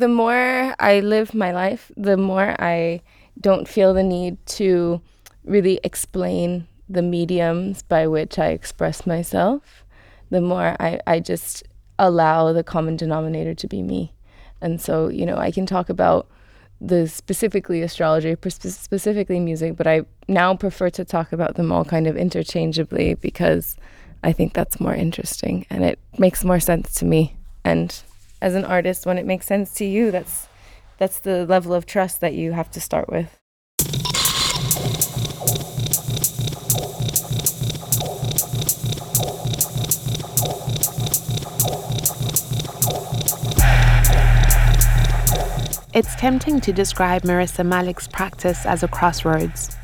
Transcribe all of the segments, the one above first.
the more I live my life, the more I don't feel the need to really explain the mediums by which I express myself, the more I, I just allow the common denominator to be me. And so, you know, I can talk about the specifically astrology, specifically music, but I now prefer to talk about them all kind of interchangeably because I think that's more interesting and it makes more sense to me. And as an artist, when it makes sense to you, that's that's the level of trust that you have to start with. It's tempting to describe Marissa Malik's practice as a crossroads,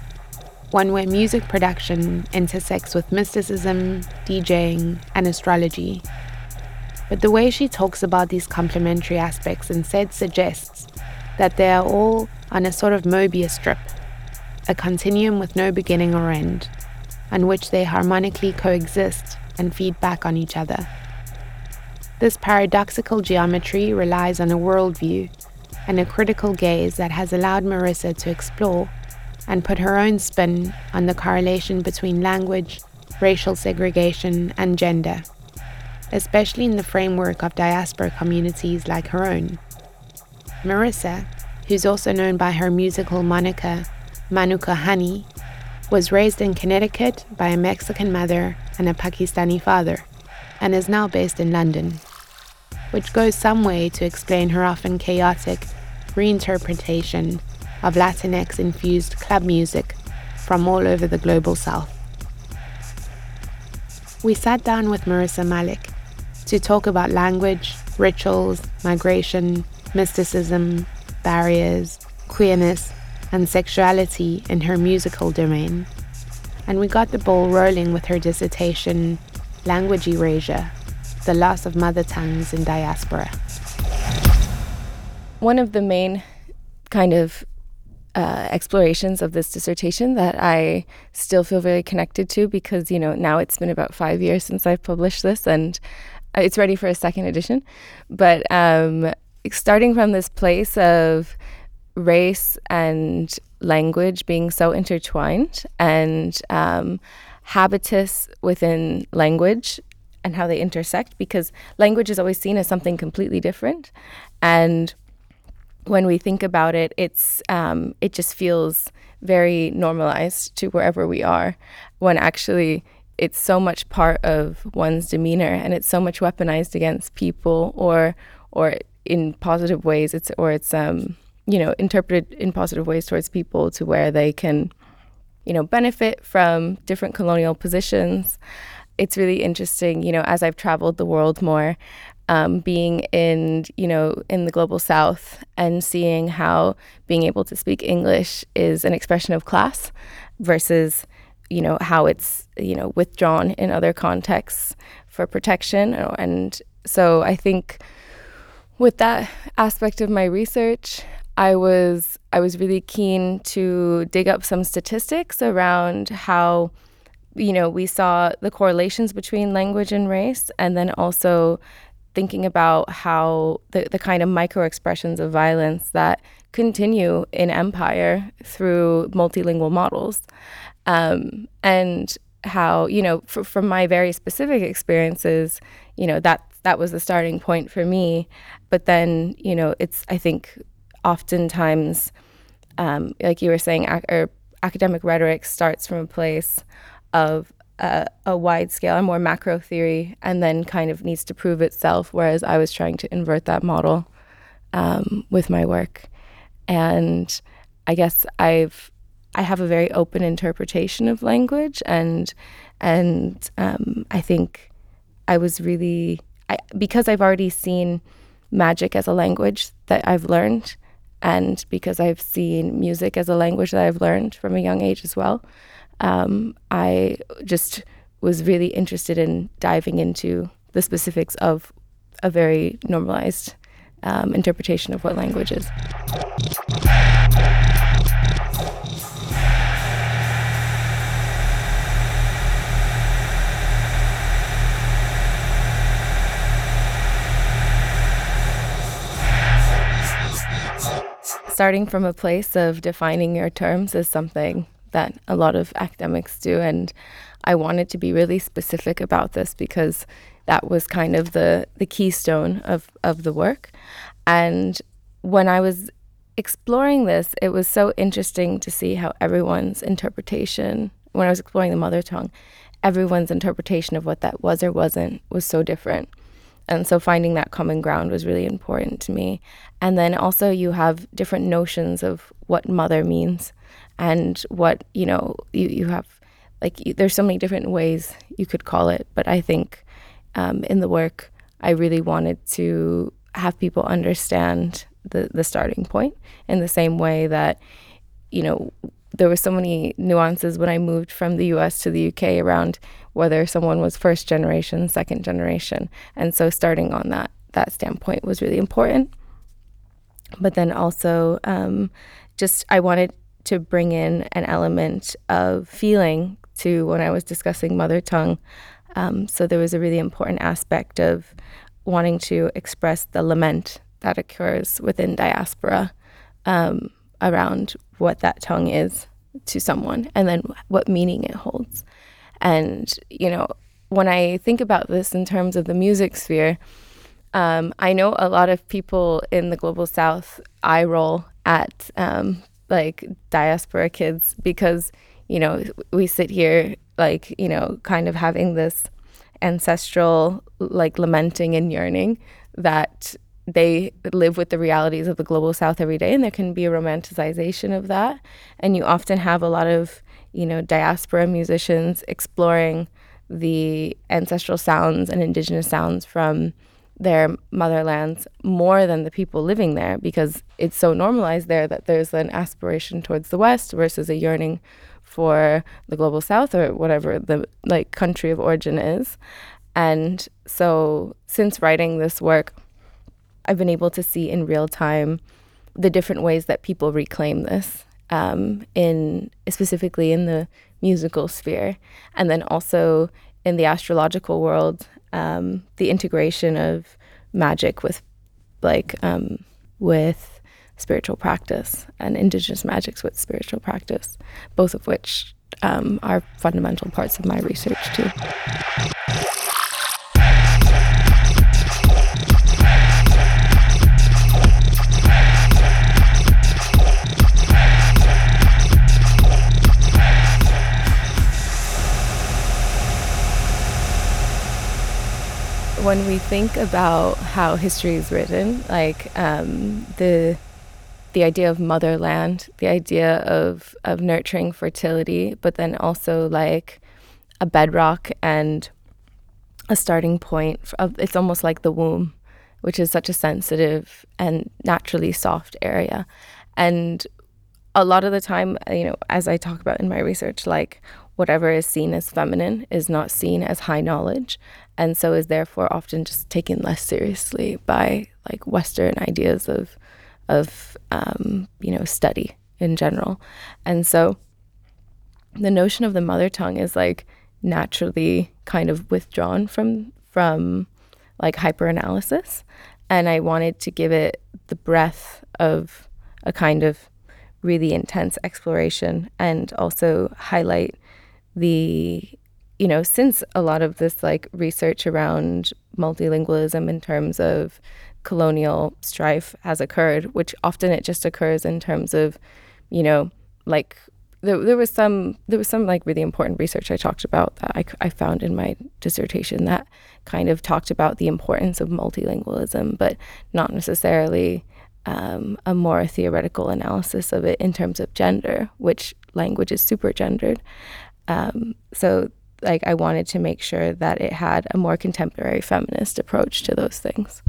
one where music production intersects with mysticism, DJing, and astrology. But the way she talks about these complementary aspects instead suggests that they are all on a sort of Möbius strip, a continuum with no beginning or end, on which they harmonically coexist and feed back on each other. This paradoxical geometry relies on a worldview and a critical gaze that has allowed Marissa to explore and put her own spin on the correlation between language, racial segregation, and gender, especially in the framework of diaspora communities like her own. Marissa, who's also known by her musical moniker Manuka Honey, was raised in Connecticut by a Mexican mother and a Pakistani father, and is now based in London, which goes some way to explain her often chaotic reinterpretation of Latinx infused club music from all over the global south. We sat down with Marissa Malik to talk about language, rituals, migration, mysticism, barriers, queerness, and sexuality in her musical domain. And we got the ball rolling with her dissertation, Language Erasure The Loss of Mother Tongues in Diaspora one of the main kind of uh, explorations of this dissertation that I still feel very connected to because, you know, now it's been about five years since I've published this and it's ready for a second edition. But um, starting from this place of race and language being so intertwined and um, habitus within language and how they intersect because language is always seen as something completely different. And when we think about it, it's um, it just feels very normalized to wherever we are, when actually it's so much part of one's demeanor and it's so much weaponized against people or or in positive ways. It's or it's um, you know interpreted in positive ways towards people to where they can you know benefit from different colonial positions. It's really interesting, you know, as I've traveled the world more, um, being in you know in the global south and seeing how being able to speak english is an expression of class versus you know how it's you know withdrawn in other contexts for protection and so i think with that aspect of my research i was i was really keen to dig up some statistics around how you know we saw the correlations between language and race and then also thinking about how the, the kind of micro expressions of violence that continue in empire through multilingual models. Um, and how, you know, f- from my very specific experiences, you know, that that was the starting point for me. But then, you know, it's, I think, oftentimes, um, like you were saying, ac- or academic rhetoric starts from a place of a, a wide scale, a more macro theory, and then kind of needs to prove itself. Whereas I was trying to invert that model um, with my work, and I guess I've I have a very open interpretation of language, and and um, I think I was really I, because I've already seen magic as a language that I've learned, and because I've seen music as a language that I've learned from a young age as well um, I just was really interested in diving into the specifics of a very normalized um, interpretation of what language is. Starting from a place of defining your terms is something that a lot of academics do. And I wanted to be really specific about this because that was kind of the, the keystone of, of the work. And when I was exploring this, it was so interesting to see how everyone's interpretation, when I was exploring the mother tongue, everyone's interpretation of what that was or wasn't was so different. And so finding that common ground was really important to me. And then also, you have different notions of what mother means and what, you know, you, you have like, you, there's so many different ways you could call it. But I think um, in the work, I really wanted to have people understand the, the starting point in the same way that, you know, there were so many nuances when I moved from the US to the UK around whether someone was first generation, second generation. And so starting on that that standpoint was really important. But then also um, just I wanted to bring in an element of feeling to when I was discussing mother tongue. Um, so there was a really important aspect of wanting to express the lament that occurs within diaspora um, around what that tongue is to someone and then what meaning it holds. And, you know, when I think about this in terms of the music sphere, um, I know a lot of people in the global south eye roll at um, like diaspora kids because, you know, we sit here like, you know, kind of having this ancestral like lamenting and yearning that they live with the realities of the global south every day and there can be a romanticization of that. And you often have a lot of you know diaspora musicians exploring the ancestral sounds and indigenous sounds from their motherlands more than the people living there because it's so normalized there that there's an aspiration towards the west versus a yearning for the global south or whatever the like country of origin is. And so since writing this work I've been able to see in real time the different ways that people reclaim this um, in specifically in the musical sphere, and then also in the astrological world, um, the integration of magic with like um, with spiritual practice and indigenous magics with spiritual practice, both of which um, are fundamental parts of my research too. When we think about how history is written, like um, the the idea of motherland, the idea of of nurturing fertility, but then also like a bedrock and a starting point. Of, it's almost like the womb, which is such a sensitive and naturally soft area, and a lot of the time, you know, as I talk about in my research, like whatever is seen as feminine is not seen as high knowledge and so is therefore often just taken less seriously by like western ideas of of um, you know study in general. And so the notion of the mother tongue is like naturally kind of withdrawn from from like hyperanalysis. And i wanted to give it the breadth of a kind of really intense exploration and also highlight the you know since a lot of this like research around multilingualism in terms of colonial strife has occurred which often it just occurs in terms of you know like there, there was some there was some like really important research I talked about that I, I found in my dissertation that kind of talked about the importance of multilingualism but not necessarily um, a more theoretical analysis of it in terms of gender which language is super gendered. Um, so, like, I wanted to make sure that it had a more contemporary feminist approach to those things.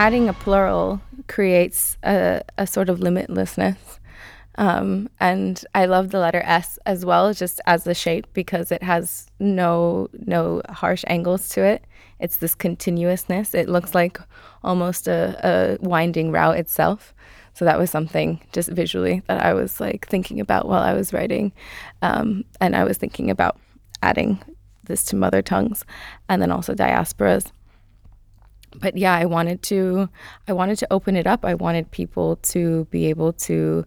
Adding a plural creates a, a sort of limitlessness Um, and I love the letter S as well, just as the shape because it has no no harsh angles to it. It's this continuousness. It looks like almost a, a winding route itself. So that was something just visually that I was like thinking about while I was writing, um, and I was thinking about adding this to mother tongues, and then also diasporas. But yeah, I wanted to I wanted to open it up. I wanted people to be able to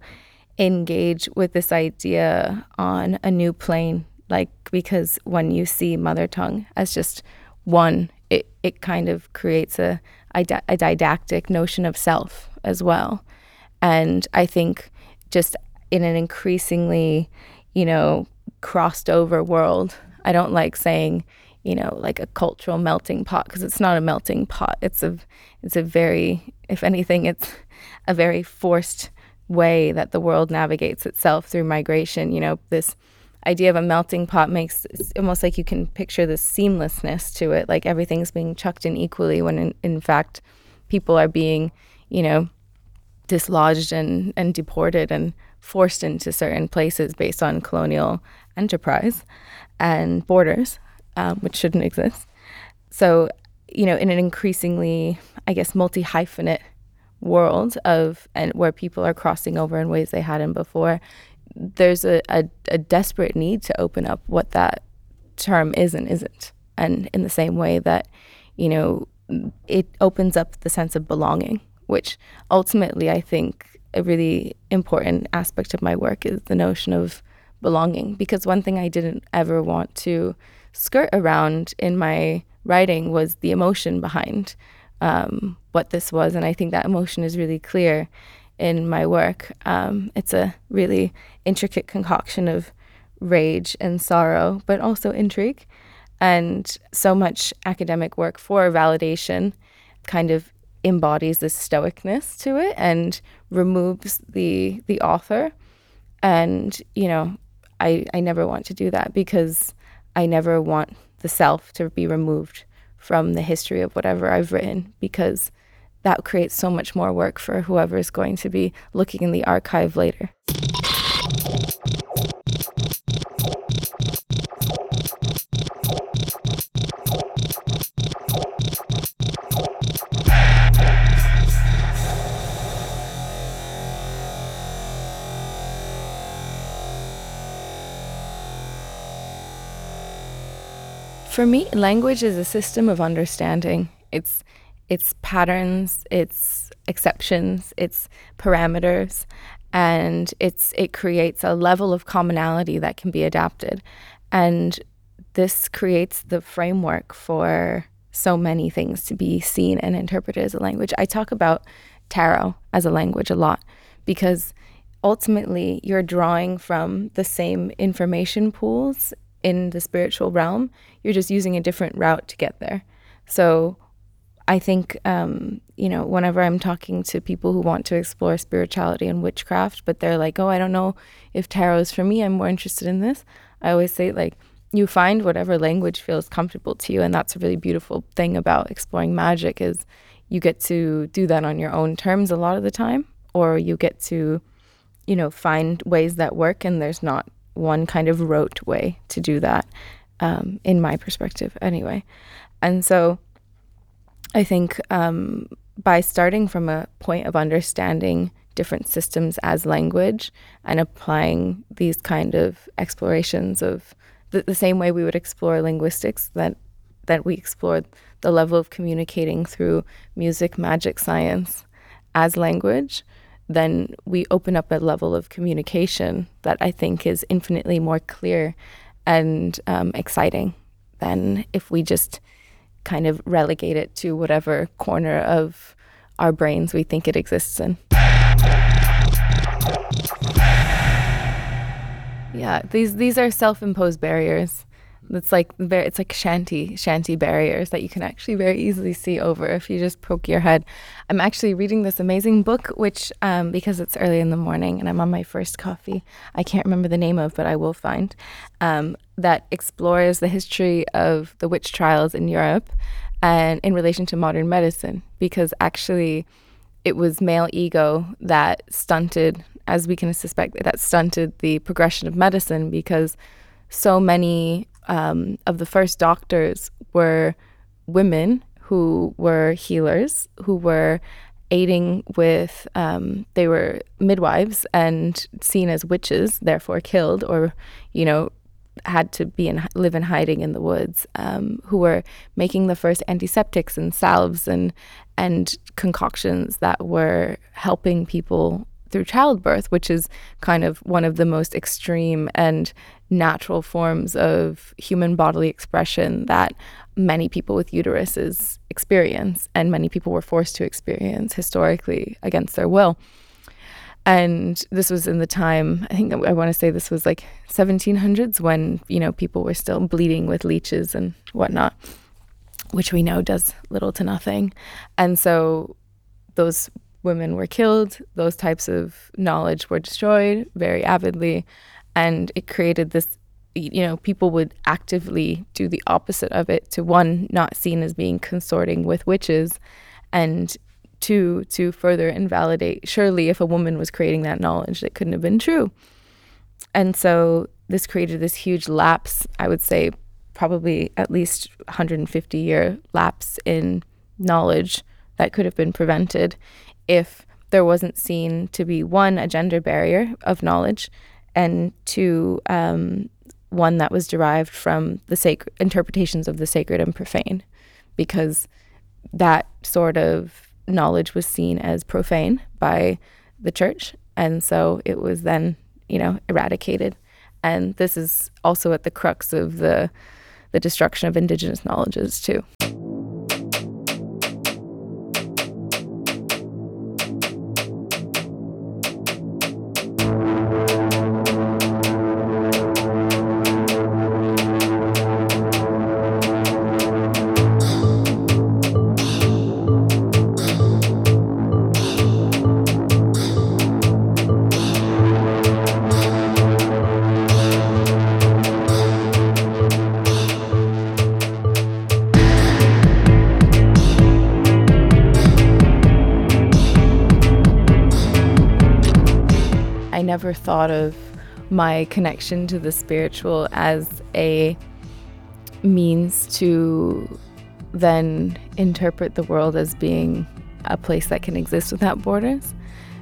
engage with this idea on a new plane like because when you see mother tongue as just one it, it kind of creates a, a, didactic notion of self as well and i think just in an increasingly you know crossed over world i don't like saying you know like a cultural melting pot because it's not a melting pot. It's a it's a very if anything it's a very forced way that the world navigates itself through migration. You know, this idea of a melting pot makes almost like you can picture the seamlessness to it, like everything's being chucked in equally when in, in fact people are being, you know, dislodged and, and deported and forced into certain places based on colonial enterprise and borders, um, which shouldn't exist. So, you know, in an increasingly, I guess, multi hyphenate world of and where people are crossing over in ways they hadn't before, there's a, a, a desperate need to open up what that term is and isn't. And in the same way that, you know, it opens up the sense of belonging, which ultimately I think a really important aspect of my work is the notion of belonging. Because one thing I didn't ever want to skirt around in my writing was the emotion behind um, what this was. And I think that emotion is really clear in my work. Um, it's a really intricate concoction of rage and sorrow, but also intrigue. And so much academic work for validation kind of embodies this stoicness to it and removes the the author. And, you know, I, I never want to do that because I never want the self to be removed from the history of whatever I've written because that creates so much more work for whoever is going to be looking in the archive later. For me, language is a system of understanding. It's it's patterns, it's exceptions, it's parameters, and it's it creates a level of commonality that can be adapted. And this creates the framework for so many things to be seen and interpreted as a language. I talk about tarot as a language a lot because ultimately you're drawing from the same information pools in the spiritual realm. You're just using a different route to get there. So I think, um, you know, whenever I'm talking to people who want to explore spirituality and witchcraft, but they're like, oh, I don't know if tarot is for me, I'm more interested in this. I always say, like, you find whatever language feels comfortable to you. And that's a really beautiful thing about exploring magic is you get to do that on your own terms a lot of the time, or you get to, you know, find ways that work and there's not one kind of rote way to do that, um, in my perspective, anyway. And so I think um, by starting from a point of understanding different systems as language and applying these kind of explorations of the, the same way we would explore linguistics that that we explored the level of communicating through music, magic, science as language, then we open up a level of communication that I think is infinitely more clear and um, exciting than if we just kind of relegate it to whatever corner of our brains we think it exists in. Yeah, these these are self-imposed barriers it's like it's like shanty shanty barriers that you can actually very easily see over if you just poke your head. I'm actually reading this amazing book, which um, because it's early in the morning and I'm on my first coffee, I can't remember the name of, but I will find um, that explores the history of the witch trials in Europe and in relation to modern medicine, because actually it was male ego that stunted, as we can suspect, that stunted the progression of medicine because so many um, of the first doctors were women who were healers, who were aiding with, um, they were midwives and seen as witches, therefore killed, or, you know, had to be in live in hiding in the woods, um, who were making the first antiseptics and salves and and concoctions that were helping people through childbirth, which is kind of one of the most extreme and natural forms of human bodily expression that many people with uteruses experience and many people were forced to experience historically against their will. And this was in the time, I think I want to say this was like 1700s when, you know, people were still bleeding with leeches and whatnot, which we know does little to nothing. And so those women were killed, those types of knowledge were destroyed very avidly. And it created this, you know, people would actively do the opposite of it to one, not seen as being consorting with witches, and two, to further invalidate. Surely, if a woman was creating that knowledge, that couldn't have been true. And so this created this huge lapse, I would say, probably at least 150 year lapse in knowledge that could have been prevented if there wasn't seen to be one, a gender barrier of knowledge, and to um, one that was derived from the sacred interpretations of the sacred and profane, because that sort of knowledge was seen as profane by the church. And so it was then, you know, eradicated. And this is also at the crux of the the destruction of indigenous knowledges too. Thought of my connection to the spiritual as a means to then interpret the world as being a place that can exist without borders.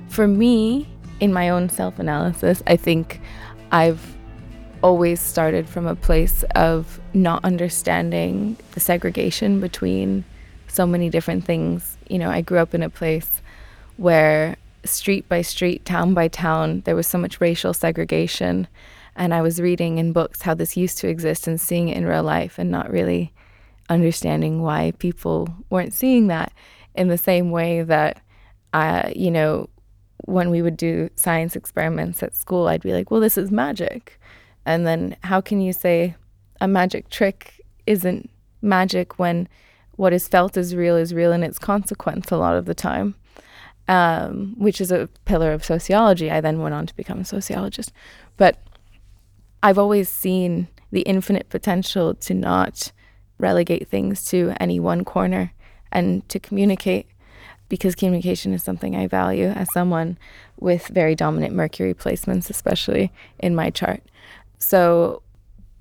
For me, in my own self analysis, I think I've always started from a place of not understanding the segregation between so many different things. You know, I grew up in a place where street by street, town by town, there was so much racial segregation. And I was reading in books how this used to exist and seeing it in real life and not really understanding why people weren't seeing that in the same way that, uh, you know, when we would do science experiments at school, I'd be like, well, this is magic. And then how can you say a magic trick isn't magic when what is felt as real is real in its consequence a lot of the time? Um, which is a pillar of sociology. I then went on to become a sociologist. But I've always seen the infinite potential to not relegate things to any one corner and to communicate because communication is something I value as someone with very dominant Mercury placements, especially in my chart. So,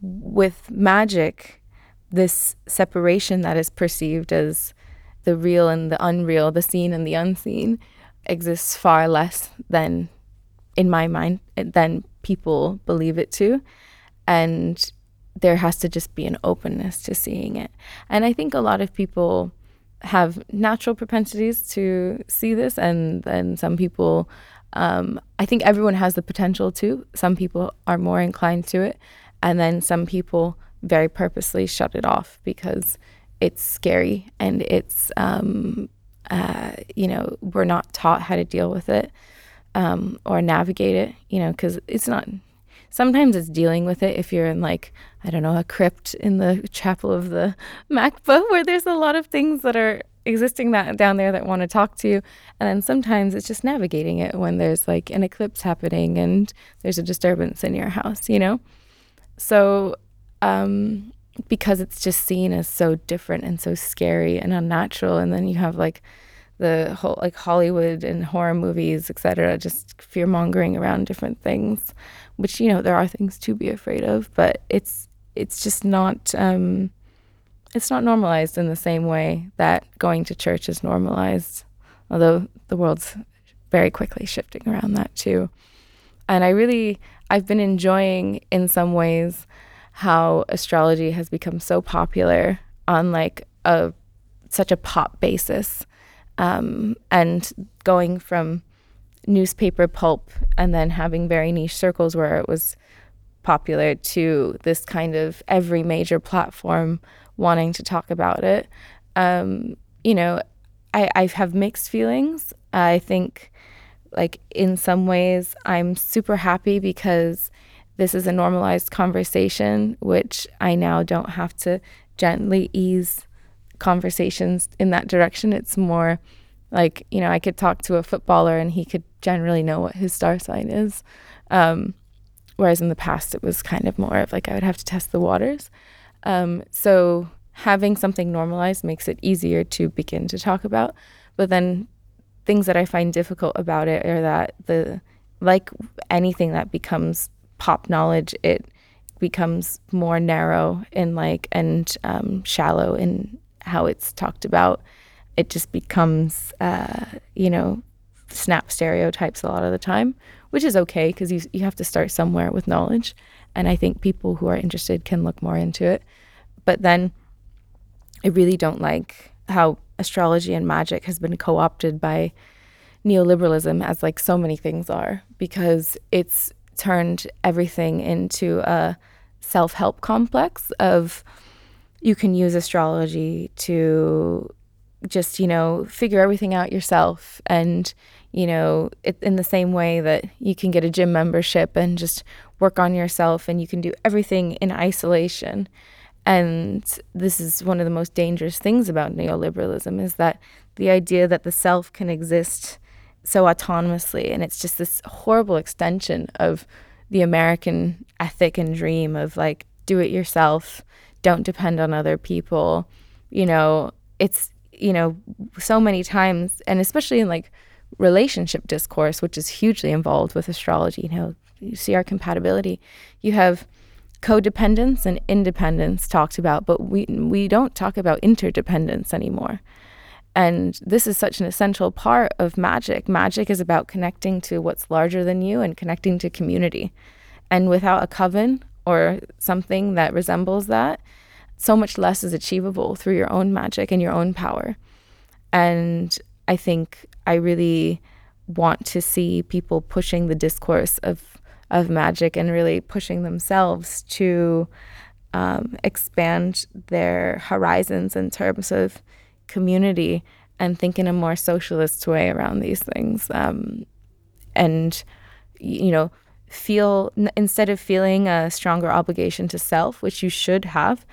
with magic, this separation that is perceived as the real and the unreal, the seen and the unseen, exists far less than, in my mind, than people believe it to. And there has to just be an openness to seeing it. And I think a lot of people have natural propensities to see this, and then some people, um, I think everyone has the potential to. Some people are more inclined to it, and then some people very purposely shut it off because it's scary and it's um, uh, you know, we're not taught how to deal with it um, or navigate it, you know, because it's not. Sometimes it's dealing with it if you're in like I don't know a crypt in the chapel of the Makba where there's a lot of things that are existing that down there that want to talk to you, and then sometimes it's just navigating it when there's like an eclipse happening and there's a disturbance in your house, you know. So um, because it's just seen as so different and so scary and unnatural. And then you have like the whole like Hollywood and horror movies, etc. Just fear mongering around different things, which you know there are things to be afraid of, but it's it's just not um, it's not normalized in the same way that going to church is normalized. Although the world's very quickly shifting around that too, and I really I've been enjoying in some ways how astrology has become so popular on like a such a pop basis um, and going from newspaper pulp and then having very niche circles where it was popular to this kind of every major platform wanting to talk about it. Um, you know, I, I have mixed feelings. I think, like, in some ways, I'm super happy because this is a normalized conversation, which I now don't have to gently ease conversations in that direction. It's more like, you know, I could talk to a footballer and he could generally know what his star sign is. Um, whereas in the past, it was kind of more of like I would have to test the waters. Um, so having something normalized makes it easier to begin to talk about. But then things that I find difficult about it are that the, like anything that becomes pop knowledge, it becomes more narrow and like and um, shallow in how it's talked about, it just becomes, uh, you know, snap stereotypes a lot of the time, which is okay because you, you have to start somewhere with knowledge. And I think people who are interested can look more into it. But then I really don't like how astrology and magic has been co opted by neoliberalism, as like so many things are, because it's turned everything into a self help complex of you can use astrology to just, you know, figure everything out yourself. And, you know, it, in the same way that you can get a gym membership and just work on yourself and you can do everything in isolation. And this is one of the most dangerous things about neoliberalism is that the idea that the self can exist so autonomously. And it's just this horrible extension of the American ethic and dream of like, do it yourself don't depend on other people. You know, it's, you know, so many times, and especially in like relationship discourse, which is hugely involved with astrology, you know, you see our compatibility. You have codependence and independence talked about, but we we don't talk about interdependence anymore. And this is such an essential part of magic. Magic is about connecting to what's larger than you and connecting to community. And without a coven or something that resembles that, so much less is achievable through your own magic and your own power. And I think I really want to see people pushing the discourse of of magic and really pushing themselves to um, expand their horizons in terms of community and think in a more socialist way around these things. Um, and you know, feel instead of feeling a stronger obligation to self, which you should have,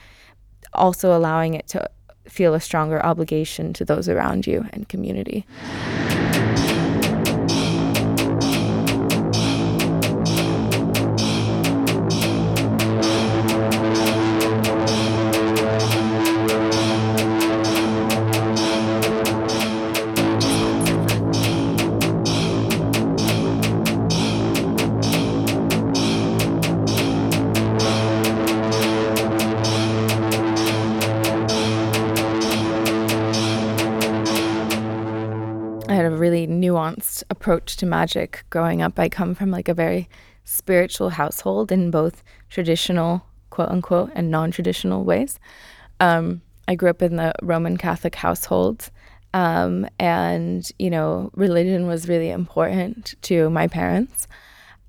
also allowing it to feel a stronger obligation to those around you and community. Approach to magic growing up. I come from like a very spiritual household in both traditional, quote unquote, and non traditional ways. Um, I grew up in the Roman Catholic household. Um, and, you know, religion was really important to my parents,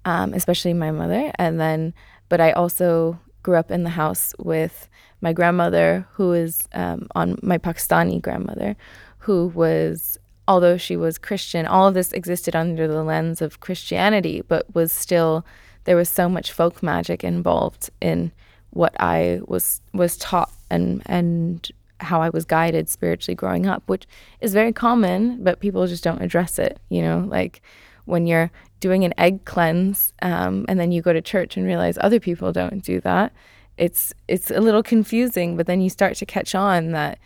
um, especially my mother. And then, but I also grew up in the house with my grandmother, who is um, on my Pakistani grandmother, who was although she was Christian, all of this existed under the lens of Christianity, but was still there was so much folk magic involved in what I was was taught and and how I was guided spiritually growing up, which is very common, but people just don't address it. You know, like when you're doing an egg cleanse um, and then you go to church and realize other people don't do that. It's it's a little confusing, but then you start to catch on that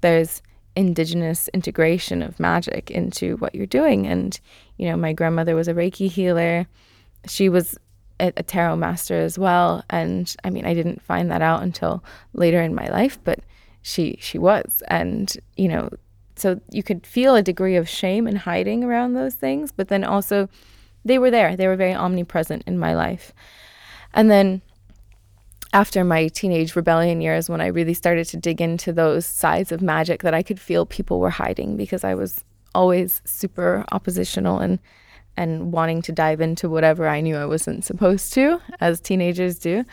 there's indigenous integration of magic into what you're doing. And, you know, my grandmother was a Reiki healer. She was a, a tarot master as well. And I mean, I didn't find that out until later in my life, but she she was. And, you know, so you could feel a degree of shame and hiding around those things, but then also they were there. They were very omnipresent in my life. And then after my teenage rebellion years when I really started to dig into those sides of magic that I could feel people were hiding because I was always super oppositional and and wanting to dive into whatever I knew I wasn't supposed to as teenagers do.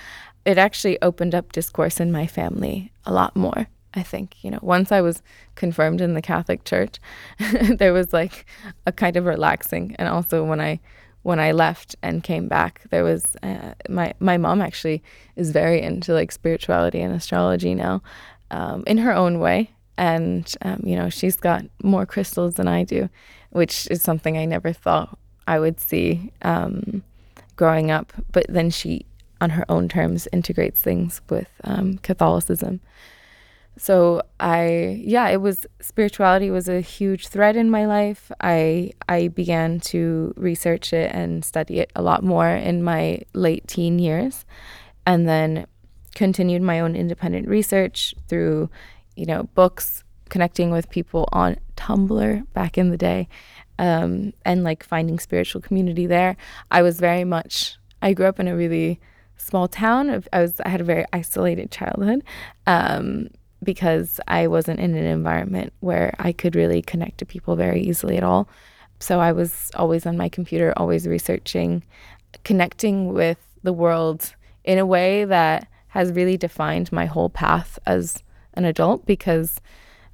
It actually opened up discourse in my family a lot more. I think, you know, once I was confirmed in the Catholic Church, there was like a kind of relaxing and also when I when I left and came back, there was uh, my my mom actually is very into like spirituality and astrology now, um, in her own way, and um, you know she's got more crystals than I do, which is something I never thought I would see um, growing up. But then she, on her own terms, integrates things with um, Catholicism, so I yeah, it was spirituality was a huge thread in my life. I I began to research it and study it a lot more in my late teen years and then continued my own independent research through you know books connecting with people on Tumblr back in the day um, and like finding spiritual community there. I was very much I grew up in a really small town. I was I had a very isolated childhood. Um, because I wasn't in an environment where I could really connect to people very easily at all. So I was always on my computer, always researching, connecting with the world in a way that has really defined my whole path as an adult because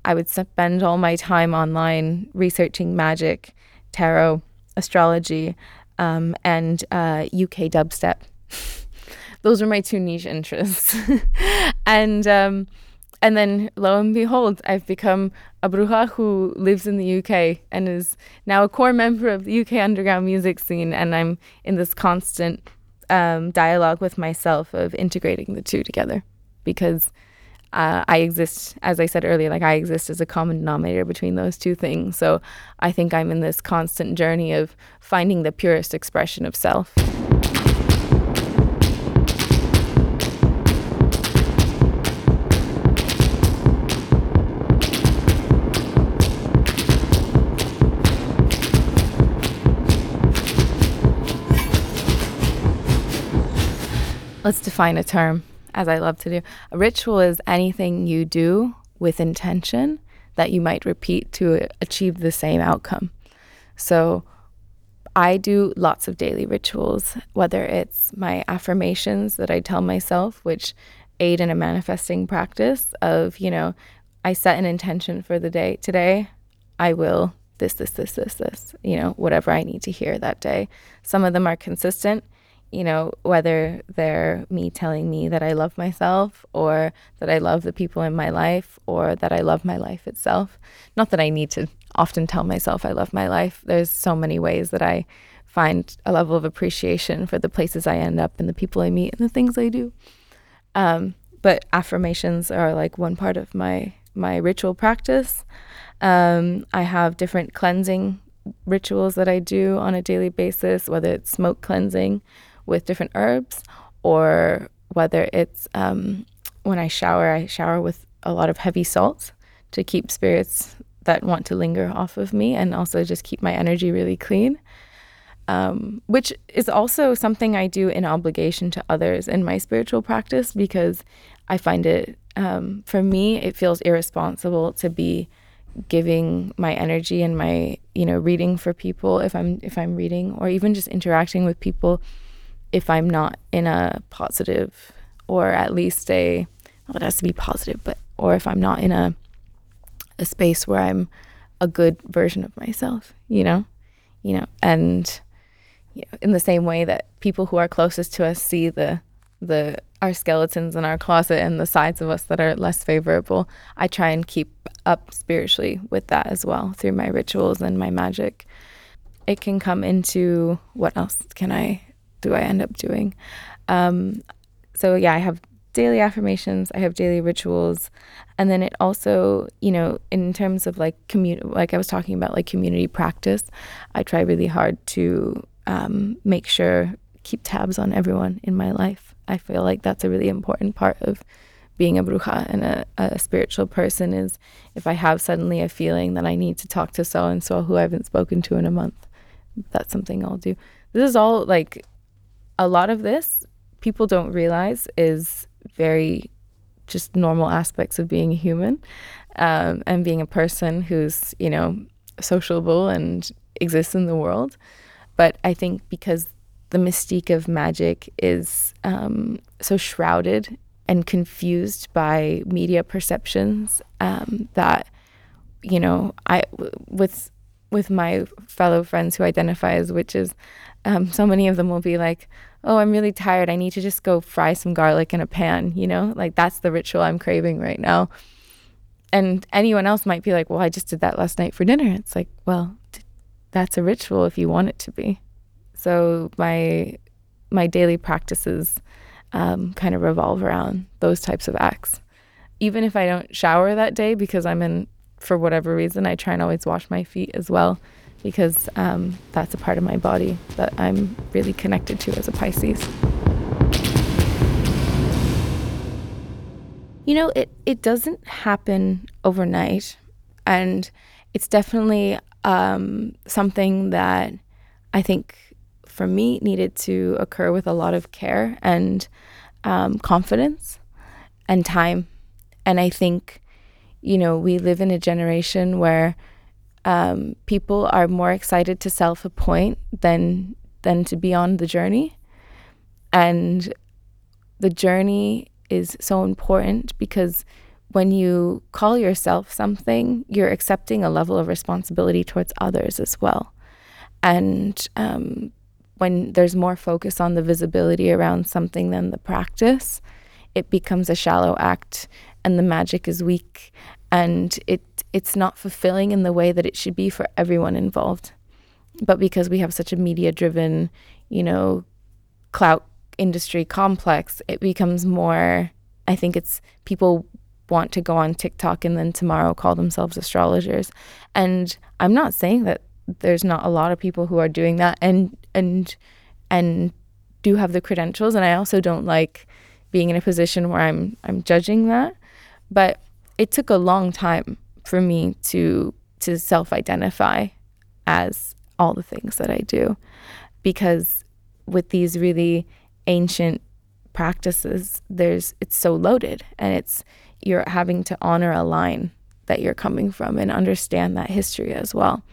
I would spend all my time online researching magic, tarot, astrology, um, and uh, UK dubstep. Those were my two niche interests. and um, and then lo and behold, I've become a bruja who lives in the UK and is now a core member of the UK underground music scene. And I'm in this constant um, dialogue with myself of integrating the two together because uh, I exist, as I said earlier, like I exist as a common denominator between those two things. So I think I'm in this constant journey of finding the purest expression of self. Let's define a term, as I love to do. A ritual is anything you do with intention that you might repeat to achieve the same outcome. So I do lots of daily rituals, whether it's my affirmations that I tell myself, which aid in a manifesting practice of, you know, I set an intention for the day. Today, I will this, this, this, this, this, you know, whatever I need to hear that day. Some of them are consistent you know, whether they're me telling me that I love myself or that I love the people in my life or that I love my life itself. Not that I need to often tell myself I love my life. There's so many ways that I find a level of appreciation for the places I end up and the people I meet and the things I do. Um, but affirmations are like one part of my my ritual practice. Um, I have different cleansing rituals that I do on a daily basis, whether it's smoke cleansing with different herbs, or whether it's um, when I shower, I shower with a lot of heavy salts to keep spirits that want to linger off of me and also just keep my energy really clean. Um, which is also something I do in obligation to others in my spiritual practice because I find it, um, for me, it feels irresponsible to be giving my energy and my, you know, reading for people if I'm if I'm reading or even just interacting with people if I'm not in a positive or at least a well, it has to be positive, but or if I'm not in a a space where I'm a good version of myself, you know, you know, and you know, in the same way that people who are closest to us see the the our skeletons in our closet and the sides of us that are less favorable, I try and keep up spiritually with that as well through my rituals and my magic. It can come into what else can I do I end up doing? Um, so yeah, I have daily affirmations, I have daily rituals, and then it also, you know, in terms of like community, like I was talking about, like community practice, I try really hard to um, make sure keep tabs on everyone in my life. I feel like that's a really important part of being a bruja and a, a spiritual person is if I have suddenly a feeling that I need to talk to so and so who I haven't spoken to in a month, that's something I'll do. This is all like a lot of this people don't realize is very just normal aspects of being human um, and being a person who's, you know, sociable and exists in the world. But I think because the mystique of magic is um, so shrouded and confused by media perceptions um, that you know I with with my fellow friends who identify as witches, um, so many of them will be like, "Oh, I'm really tired. I need to just go fry some garlic in a pan." You know, like that's the ritual I'm craving right now. And anyone else might be like, "Well, I just did that last night for dinner." It's like, well, that's a ritual if you want it to be. So my my daily practices um, kind of revolve around those types of acts. Even if I don't shower that day because I'm in, for whatever reason, I try and always wash my feet as well because um, that's a part of my body that I'm really connected to as a Pisces. You know, it, it doesn't happen overnight. And it's definitely um, something that I think for me needed to occur with a lot of care and um, confidence and time. And I think, you know, we live in a generation where um, people are more excited to self appoint than than to be on the journey. And the journey is so important because when you call yourself something, you're accepting a level of responsibility towards others as well. And um, when there's more focus on the visibility around something than the practice, it becomes a shallow act and the magic is weak and it it's not fulfilling in the way that it should be for everyone involved. But because we have such a media driven, you know, clout industry complex, it becomes more I think it's people want to go on TikTok and then tomorrow call themselves astrologers. And I'm not saying that there's not a lot of people who are doing that and and and do have the credentials and I also don't like being in a position where I'm I'm judging that but it took a long time for me to to self-identify as all the things that I do because with these really ancient practices there's it's so loaded and it's you're having to honor a line that you're coming from and understand that history as well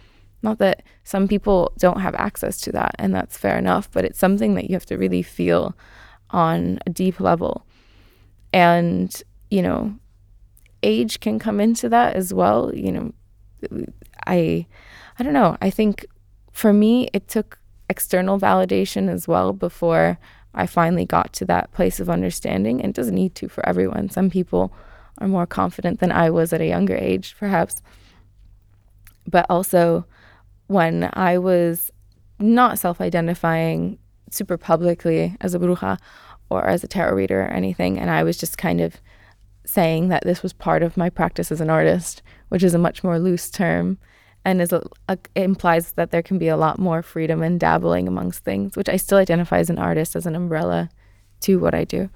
not that some people don't have access to that, and that's fair enough, but it's something that you have to really feel on a deep level. And, you know, age can come into that as well. You know, I I don't know. I think for me it took external validation as well before I finally got to that place of understanding. And it doesn't need to for everyone. Some people are more confident than I was at a younger age, perhaps. But also when I was not self identifying super publicly as a bruja or as a tarot reader or anything. And I was just kind of saying that this was part of my practice as an artist, which is a much more loose term and is a, a, implies that there can be a lot more freedom and dabbling amongst things, which I still identify as an artist as an umbrella to what I do.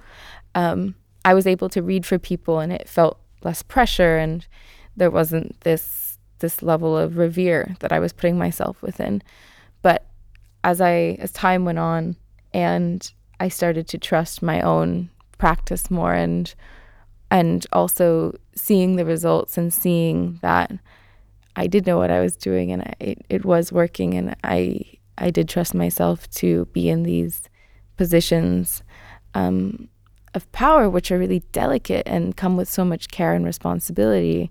Um, I was able to read for people and it felt less pressure and there wasn't this this level of revere that I was putting myself within. But as I as time went on and I started to trust my own practice more and and also seeing the results and seeing that I did know what I was doing and I, it, it was working and I I did trust myself to be in these positions um, of power, which are really delicate and come with so much care and responsibility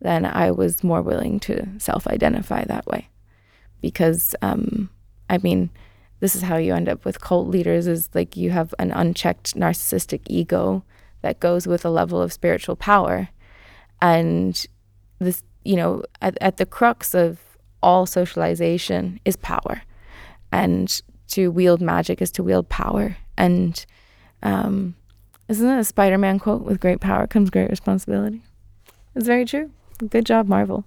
then I was more willing to self identify that way. Because, um, I mean, this is how you end up with cult leaders is like you have an unchecked narcissistic ego that goes with a level of spiritual power. And this, you know, at, at the crux of all socialization is power. And to wield magic is to wield power. And um, Isn't that a Spider Man quote? With great power comes great responsibility. It's very true. Good job, Marvel.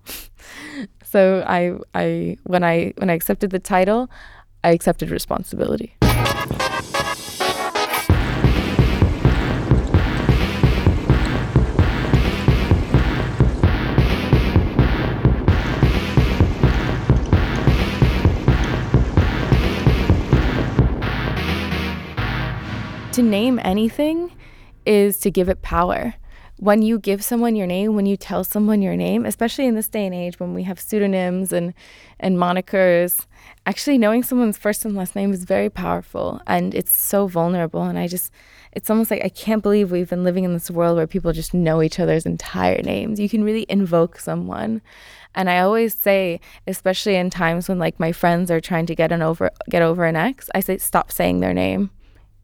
so I I when I when I accepted the title, I accepted responsibility. To name anything is to give it power. When you give someone your name, when you tell someone your name, especially in this day and age when we have pseudonyms and, and monikers, actually knowing someone's first and last name is very powerful and it's so vulnerable. And I just, it's almost like I can't believe we've been living in this world where people just know each other's entire names. You can really invoke someone. And I always say, especially in times when like my friends are trying to get an over get over an ex, I say stop saying their name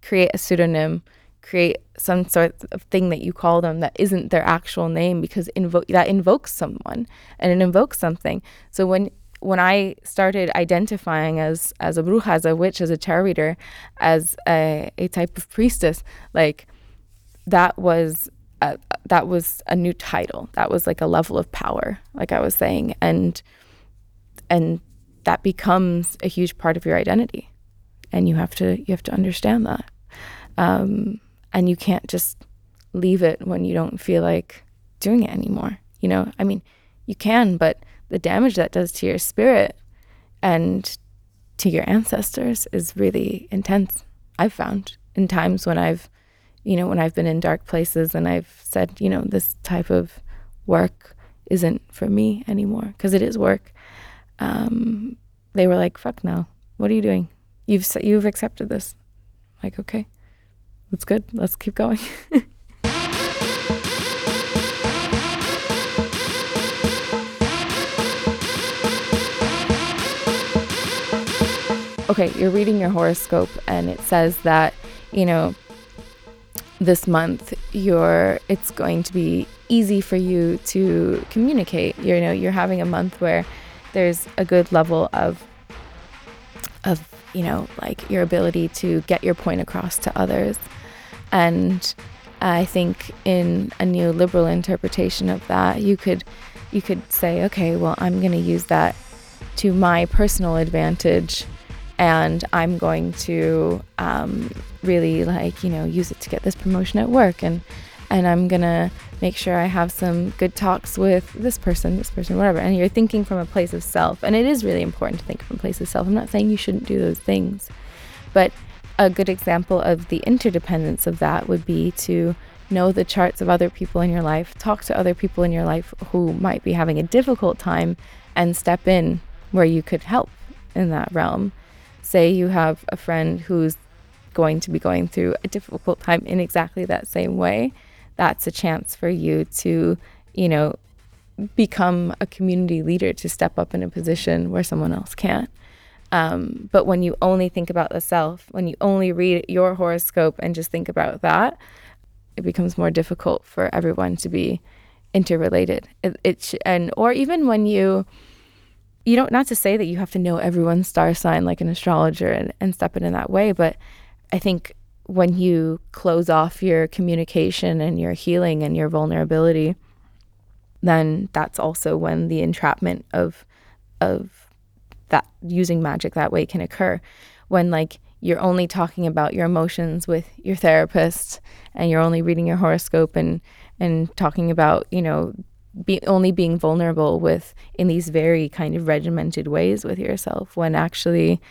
create a pseudonym, create some sort of thing that you call them that isn't their actual name because invo- that invokes someone and it invokes something. So when when I started identifying as as a bruja, as a witch, as a tarot reader, as a, a type of priestess, like that was a, that was a new title. That was like a level of power, like I was saying, and and that becomes a huge part of your identity and you have to you have to understand that. Um, and you can't just leave it when you don't feel like doing it anymore you know? I mean you can but the damage that does to your spirit and to your ancestors is really intense i've found in times when i've you know when i've been in dark places and i've said you know this type of work isn't for me anymore because it is work. Um, they were like fuck no. What are you doing you've you've accepted this. Like, okay, that's good. Let's keep going. okay, you're reading your horoscope and it says that, you know, this month you're it's going to be easy for you to communicate. You know, you're having a month where there's a good level of of you know, like your ability to get your point across to others. And I think in a neoliberal interpretation of that, you could you could say, okay, well, I'm going to use that to my personal advantage, and I'm going to um, really like you know use it to get this promotion at work, and and I'm gonna make sure I have some good talks with this person, this person, whatever. And you're thinking from a place of self. And it is really important to think from a place of self. I'm not saying you shouldn't do those things, but a good example of the interdependence of that would be to know the charts of other people in your life, talk to other people in your life who might be having a difficult time, and step in where you could help in that realm. Say you have a friend who's going to be going through a difficult time in exactly that same way that's a chance for you to, you know, become a community leader to step up in a position where someone else can't. Um, but when you only think about the self, when you only read your horoscope and just think about that, it becomes more difficult for everyone to be interrelated. It, it sh- and or even when you you don't not to say that you have to know everyone's star sign like an astrologer and, and step in in that way, but I think when you close off your communication and your healing and your vulnerability, then that's also when the entrapment of of that using magic that way can occur. When like you're only talking about your emotions with your therapist and you're only reading your horoscope and and talking about, you know, be only being vulnerable with in these very kind of regimented ways with yourself when actually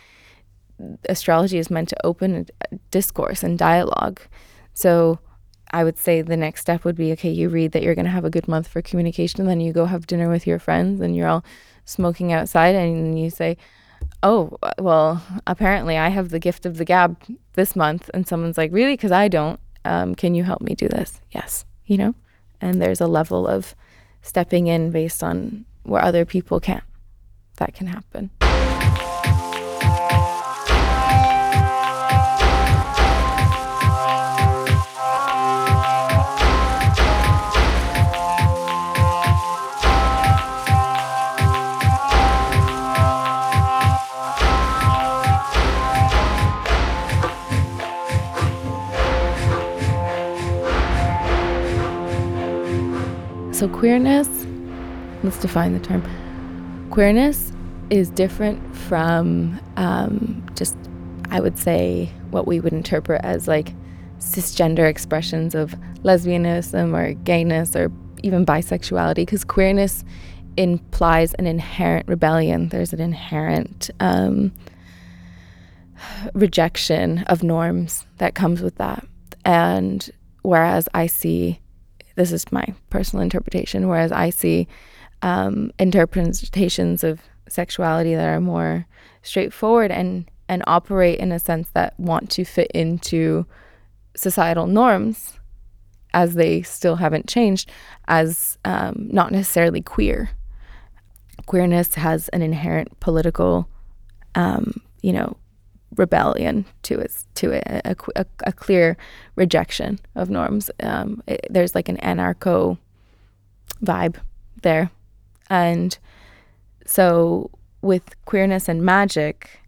astrology is meant to open discourse and dialogue. So I would say the next step would be okay, you read that you're going to have a good month for communication, then you go have dinner with your friends and you're all smoking outside, and you say, Oh, well, apparently I have the gift of the gab this month. And someone's like, Really? Because I don't. Um, can you help me do this? Yes. You know? And there's a level of stepping in based on where other people can't. That can happen. So queerness, let's define the term. Queerness is different from um, just, I would say, what we would interpret as like cisgender expressions of lesbianism or gayness or even bisexuality, because queerness implies an inherent rebellion. There's an inherent um, rejection of norms that comes with that. And whereas I see, this is my personal interpretation, whereas I see um, interpretations of sexuality that are more straightforward and and operate in a sense that want to fit into societal norms as they still haven't changed as um, not necessarily queer. Queerness has an inherent political um, you know rebellion to its to it a, a, a clear rejection of norms. Um, it, there's like an anarcho vibe there. And so with queerness and magic,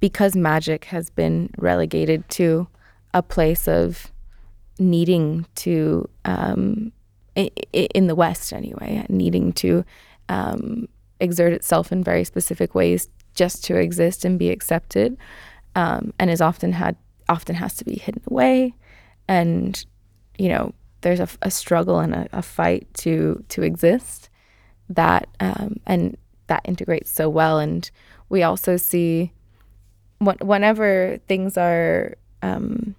because magic has been relegated to a place of needing to, um, in the West anyway, needing to um, exert itself in very specific ways just to exist and be accepted, um, and is often had often has to be hidden away, and you know there's a, a struggle and a, a, fight to to exist that um, and that integrates so well. And we also see whenever things are um,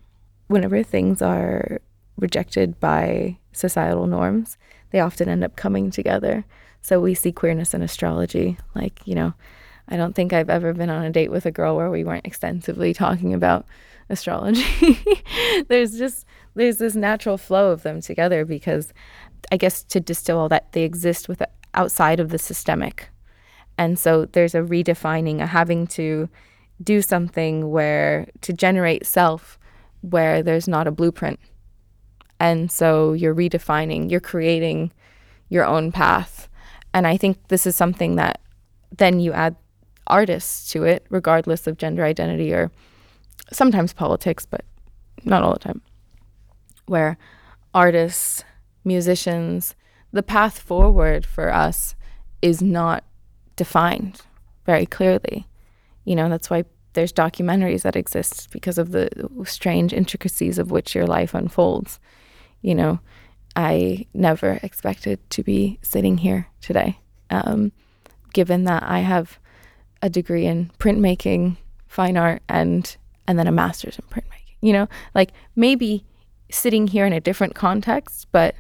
whenever things are rejected by societal norms, they often end up coming together. So we see queerness in astrology. Like, you know, I don't think I've ever been on a date with a girl where we weren't extensively talking about astrology. there's just there's this natural flow of them together because I guess to distill all that they exist with outside of the systemic and so there's a redefining, a having to do something where to generate self where there's not a blueprint. And so you're redefining, you're creating your own path. And I think this is something that then you add artists to it, regardless of gender identity or sometimes politics, but not all the time, where artists, musicians, the path forward for us is not defined very clearly. You know, that's why there's documentaries that exist because of the strange intricacies of which your life unfolds. You know, I never expected to be sitting here today, um, given that I have a degree in printmaking, fine art, and and then a master's in printmaking. You know, like maybe sitting here in a different context, but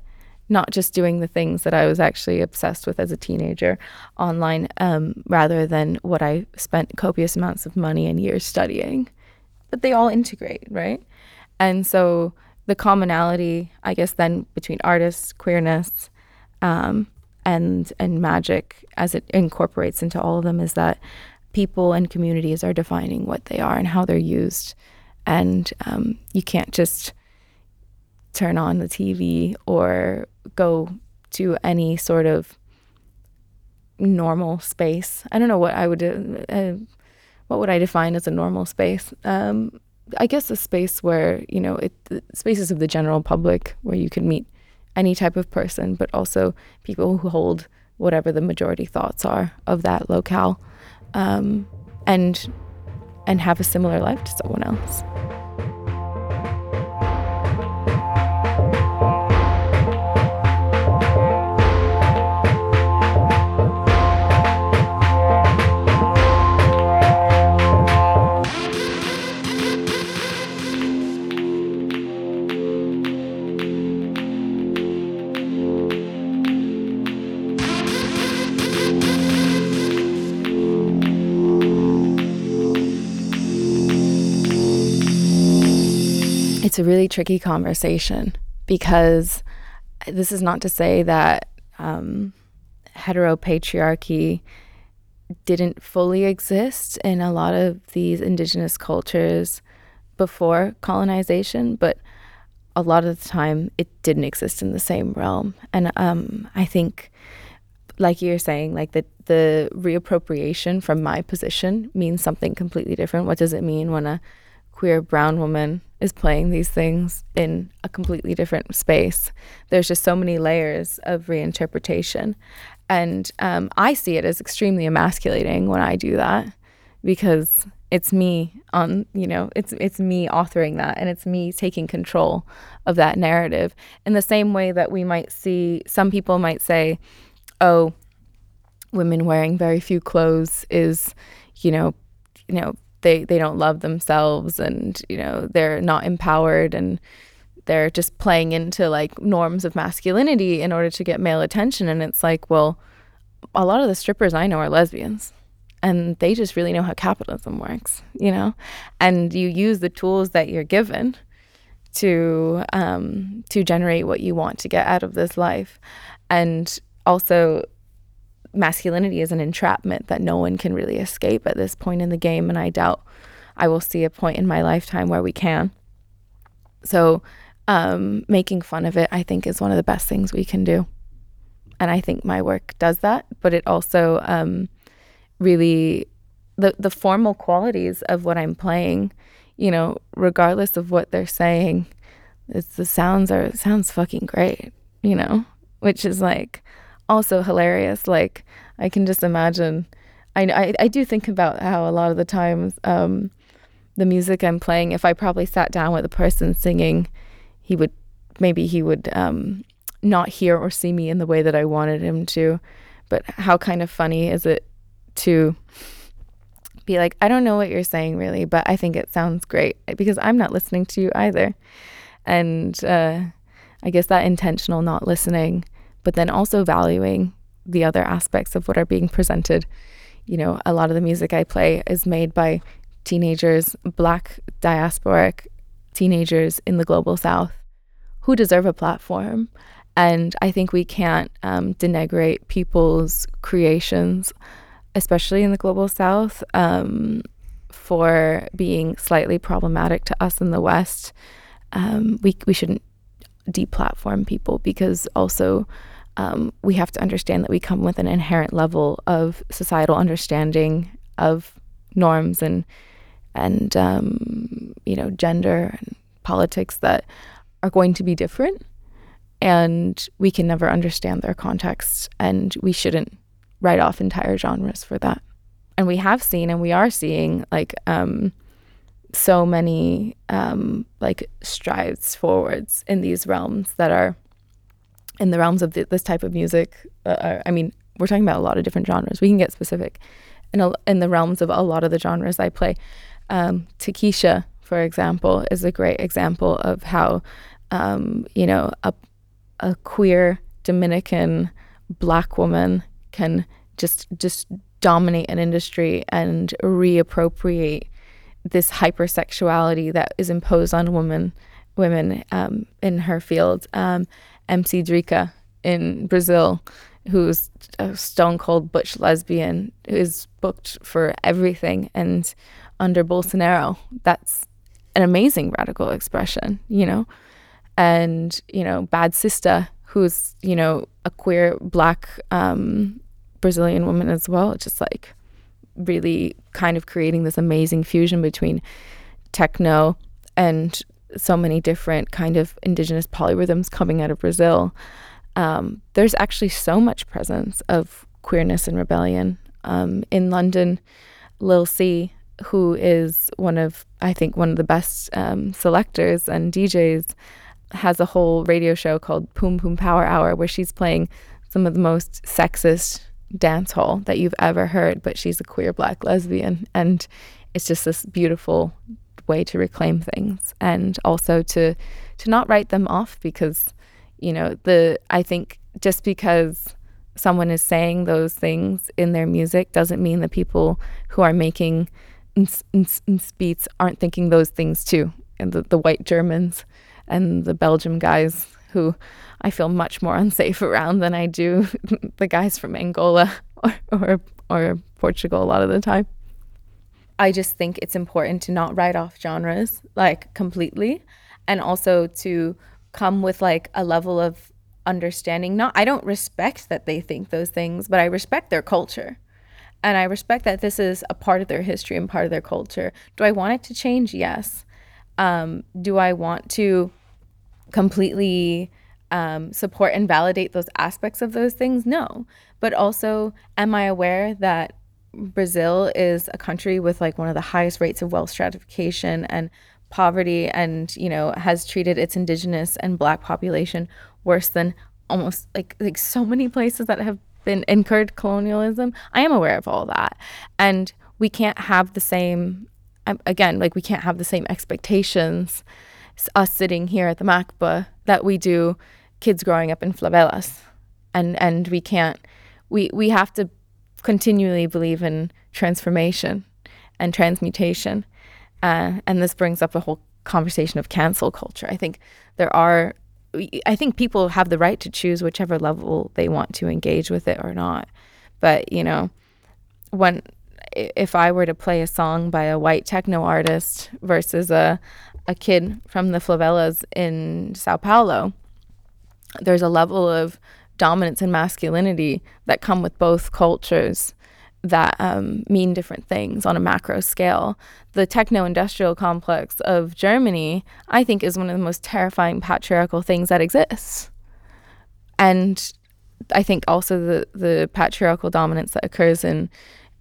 not just doing the things that I was actually obsessed with as a teenager online, um, rather than what I spent copious amounts of money and years studying. But they all integrate, right? And so the commonality, I guess, then between artists, queerness, um, and and magic, as it incorporates into all of them, is that people and communities are defining what they are and how they're used, and um, you can't just turn on the TV or go to any sort of normal space. I don't know what I would uh, what would I define as a normal space. Um, I guess a space where you know it spaces of the general public where you can meet any type of person, but also people who hold whatever the majority thoughts are of that locale, um, and and have a similar life to someone else. It's a really tricky conversation because this is not to say that um, heteropatriarchy didn't fully exist in a lot of these indigenous cultures before colonization, but a lot of the time it didn't exist in the same realm. And um, I think, like you're saying, like the the reappropriation from my position means something completely different. What does it mean when a queer brown woman is playing these things in a completely different space. There's just so many layers of reinterpretation. And um, I see it as extremely emasculating when I do that because it's me on you know it's it's me authoring that and it's me taking control of that narrative in the same way that we might see some people might say oh women wearing very few clothes is you know you know they they don't love themselves and you know they're not empowered and they're just playing into like norms of masculinity in order to get male attention. And it's like well a lot of the strippers I know are lesbians and they just really know how capitalism works, you know, and you use the tools that you're given to um, to generate what you want to get out of this life, and also masculinity is an entrapment that no one can really escape at this point in the game, and I doubt I will see a point in my lifetime where we can. So, um, making fun of it, I think, is one of the best things we can do, and I think my work does that. But it also um, really the the formal qualities of what I'm playing, you know, regardless of what they're saying, it's the sounds are sounds fucking great, you know, which is like also hilarious. Like I can just imagine. I I, I do think about how a lot of the times um, the music I'm playing, if I probably sat down with a person singing, he would maybe he would um, not hear or see me in the way that I wanted him to. But how kind of funny is it to be like, I don't know what you're saying really, but I think it sounds great because I'm not listening to you either. And uh, I guess that intentional not listening, but then also valuing the other aspects of what are being presented. You know, a lot of the music I play is made by teenagers, black diasporic teenagers in the global south who deserve a platform. And I think we can't um, denigrate people's creations especially in the global south, um, for being slightly problematic to us in the West. Um, we, we shouldn't deplatform people because also um, we have to understand that we come with an inherent level of societal understanding of norms and and um, you know gender and politics that are going to be different and we can never understand their context and we shouldn't write off entire genres for that. And we have seen and we are seeing like um, so many um, like strides forwards in these realms that are in the realms of the, this type of music. Uh, uh, I mean, we're talking about a lot of different genres. We can get specific. In, a, in the realms of a lot of the genres I play, um, Tokischa, for example, is a great example of how, um, you know, a, a queer Dominican black woman can just just dominate an industry and reappropriate this hypersexuality that is imposed on women women um, in her field. Um, MC Dricka in Brazil, who's a stone cold butch lesbian, who's booked for everything. And under Bolsonaro, that's an amazing radical expression, you know? And, you know, Badsista, who's, you know, a queer black um, Brazilian woman as well, just like really kind of creating this amazing fusion between techno and so many different kind of indigenous polyrhythms coming out of Brazil. Um, there's actually so much presence of queerness and rebellion. Um, in London, Lil C, who is one of, I think, one of the best um, selectors and DJs, has a whole radio show called Poom Poom Power Hour where she's playing some of the most sexist dance hall that you've ever heard, but she's a queer black lesbian. And it's just this beautiful way to reclaim things and also to to not write them off because you know the I think just because someone is saying those things in their music doesn't mean the people who are making beats aren't thinking those things too and the, the white Germans and the Belgium guys who I feel much more unsafe around than I do the guys from Angola or, or, or Portugal a lot of the time. I just think it's important to not write off genres like completely and also to come with like a level of understanding. Not I don't respect that they think those things, but I respect their culture. And I respect that this is a part of their history and part of their culture. Do I want it to change? Yes. Um, do I want to completely um, support and validate those aspects of those things? No. But also, am I aware that Brazil is a country with like one of the highest rates of wealth stratification and poverty and you know has treated its indigenous and black population worse than almost like like so many places that have been incurred colonialism. I am aware of all that. And we can't have the same um, again like we can't have the same expectations us sitting here at the macba that we do kids growing up in favelas. And and we can't we we have to continually believe in transformation and transmutation uh, and this brings up a whole conversation of cancel culture i think there are I think people have the right to choose whichever level they want to engage with it or not. But, you know, when if I were to play a song by a white techno artist versus a a kid from the favelas in Sao Paulo, there's a level of dominance and masculinity that come with both cultures that um, mean different things on a macro scale. The techno industrial complex of Germany, I think, is one of the most terrifying patriarchal things that exists. And I think also the, the patriarchal dominance that occurs in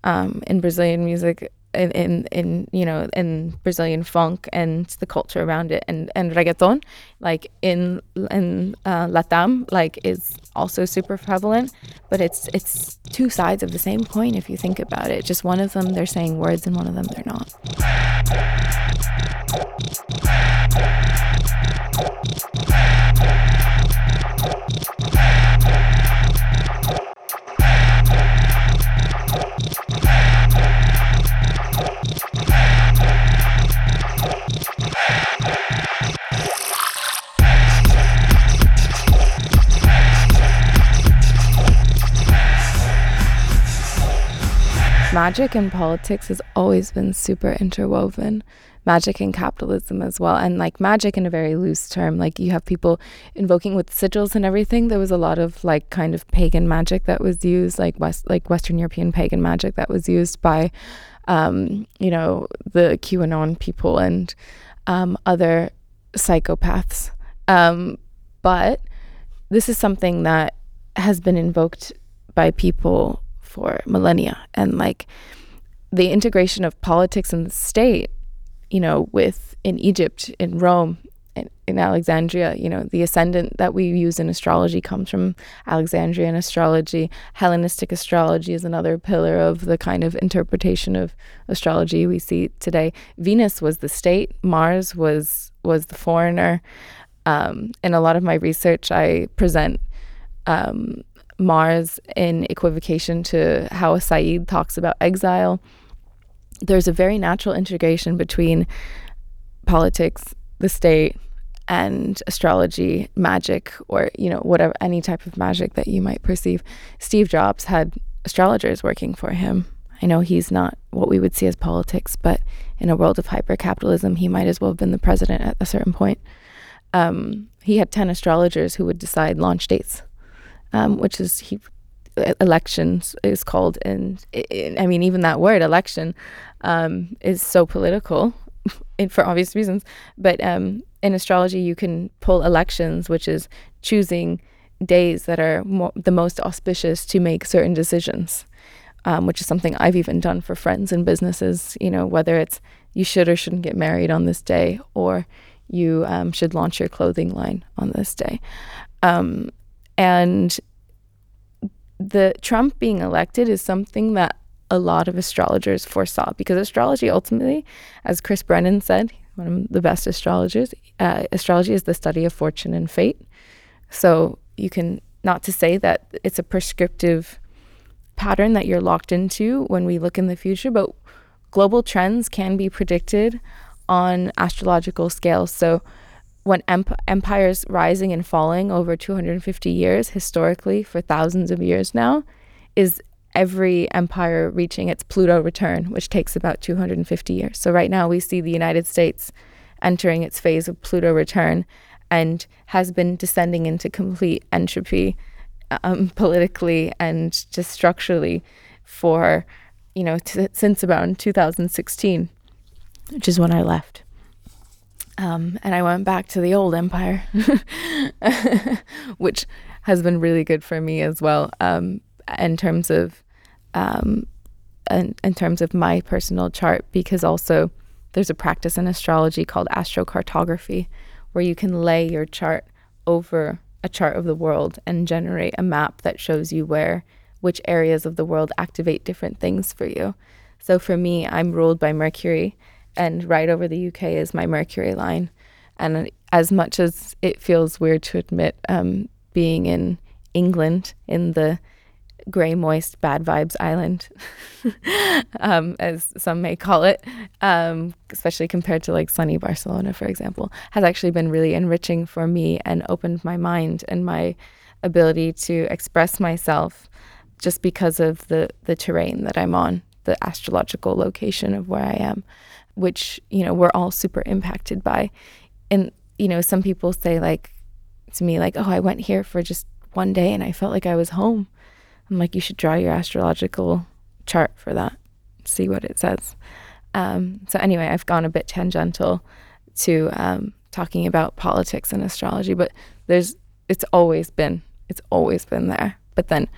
um, in Brazilian music in, in, in you know in Brazilian funk and the culture around it. And and reggaeton like in in uh, Latam like is also super prevalent but it's it's two sides of the same coin if you think about it. Just one of them they're saying words and one of them they're not magic and politics has always been super interwoven. Magic and capitalism as well. And like magic in a very loose term like you have people invoking with sigils and everything. There was a lot of like kind of pagan magic that was used like west like western european pagan magic that was used by um, you know the qanon people and um, other psychopaths. Um, but this is something that has been invoked by people for millennia. And like the integration of politics and the state you know with in Egypt in Rome in, in Alexandria you know the ascendant that we use in astrology comes from Alexandrian astrology. Hellenistic astrology is another pillar of the kind of interpretation of astrology we see today. Venus was the state. Mars was was the foreigner. Um, in a lot of my research I present um, Mars in equivocation to how Said talks about exile. There's a very natural integration between politics, the state, and astrology, magic, or you know whatever any type of magic that you might perceive. Steve Jobs had astrologers working for him. I know he's not what we would see as politics, but in a world of hyper capitalism, he might as well have been the president at a certain point. Um, he had 10 astrologers who would decide launch dates um, which is he elections is called. And i mean even that word election um, is so political for obvious reasons. But um, in astrology you can pull elections which is choosing days that are mo- the most auspicious to make certain decisions um, which is something i've even done for friends and businesses you know whether it's you should or shouldn't get married on this day or you um, should launch your clothing line on this day. Um, and the Trump being elected is something that a lot of astrologers foresaw because astrology ultimately, as Chris Brennan said, one of the best astrologers, uh, astrology is the study of fortune and fate. So you can not to say that it's a prescriptive pattern that you're locked into when we look in the future, but global trends can be predicted on astrological scales. So when emp- empires rising and falling over 250 years historically for thousands of years now is every empire reaching its Pluto return, which takes about 250 years. So right now we see the United States entering its phase of Pluto return and has been descending into complete entropy um, politically and just structurally for, you know, t- since about 2016, which is when I left. Um, and I went back to the old empire, which has been really good for me as well um, in terms of um, in, in terms of my personal chart because also there's a practice in astrology called astrocartography where you can lay your chart over a chart of the world and generate a map that shows you where which areas of the world activate different things for you. So for me, I'm ruled by Mercury and right over the UK is my Mercury line. And as much as it feels weird to admit, um, being in England in the grey, moist, bad vibes island, um, as some may call it, um, especially compared to like sunny Barcelona, for example, has actually been really enriching for me and opened my mind and my ability to express myself just because of the, the terrain that I'm on, the astrological location of where I am, which, you know, we're all super impacted by. And, you know, some people say, like, to me, like, oh, I went here for just one day and I felt like I was home. I'm like, you should draw your astrological chart for that, see what it says. Um, so, anyway, I've gone a bit tangential to um, talking about politics and astrology, but there's, it's always been, it's always been there. But then,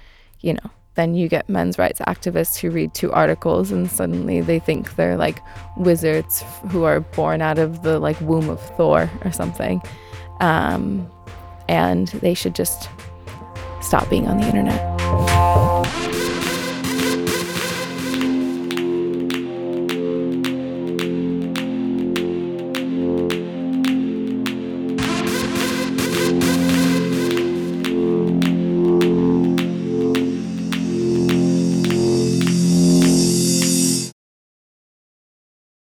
you know, then you get men's rights activists who read two articles and suddenly they think they're like wizards who are born out of the like womb of Thor or something. Um, and they should just stop being on the internet.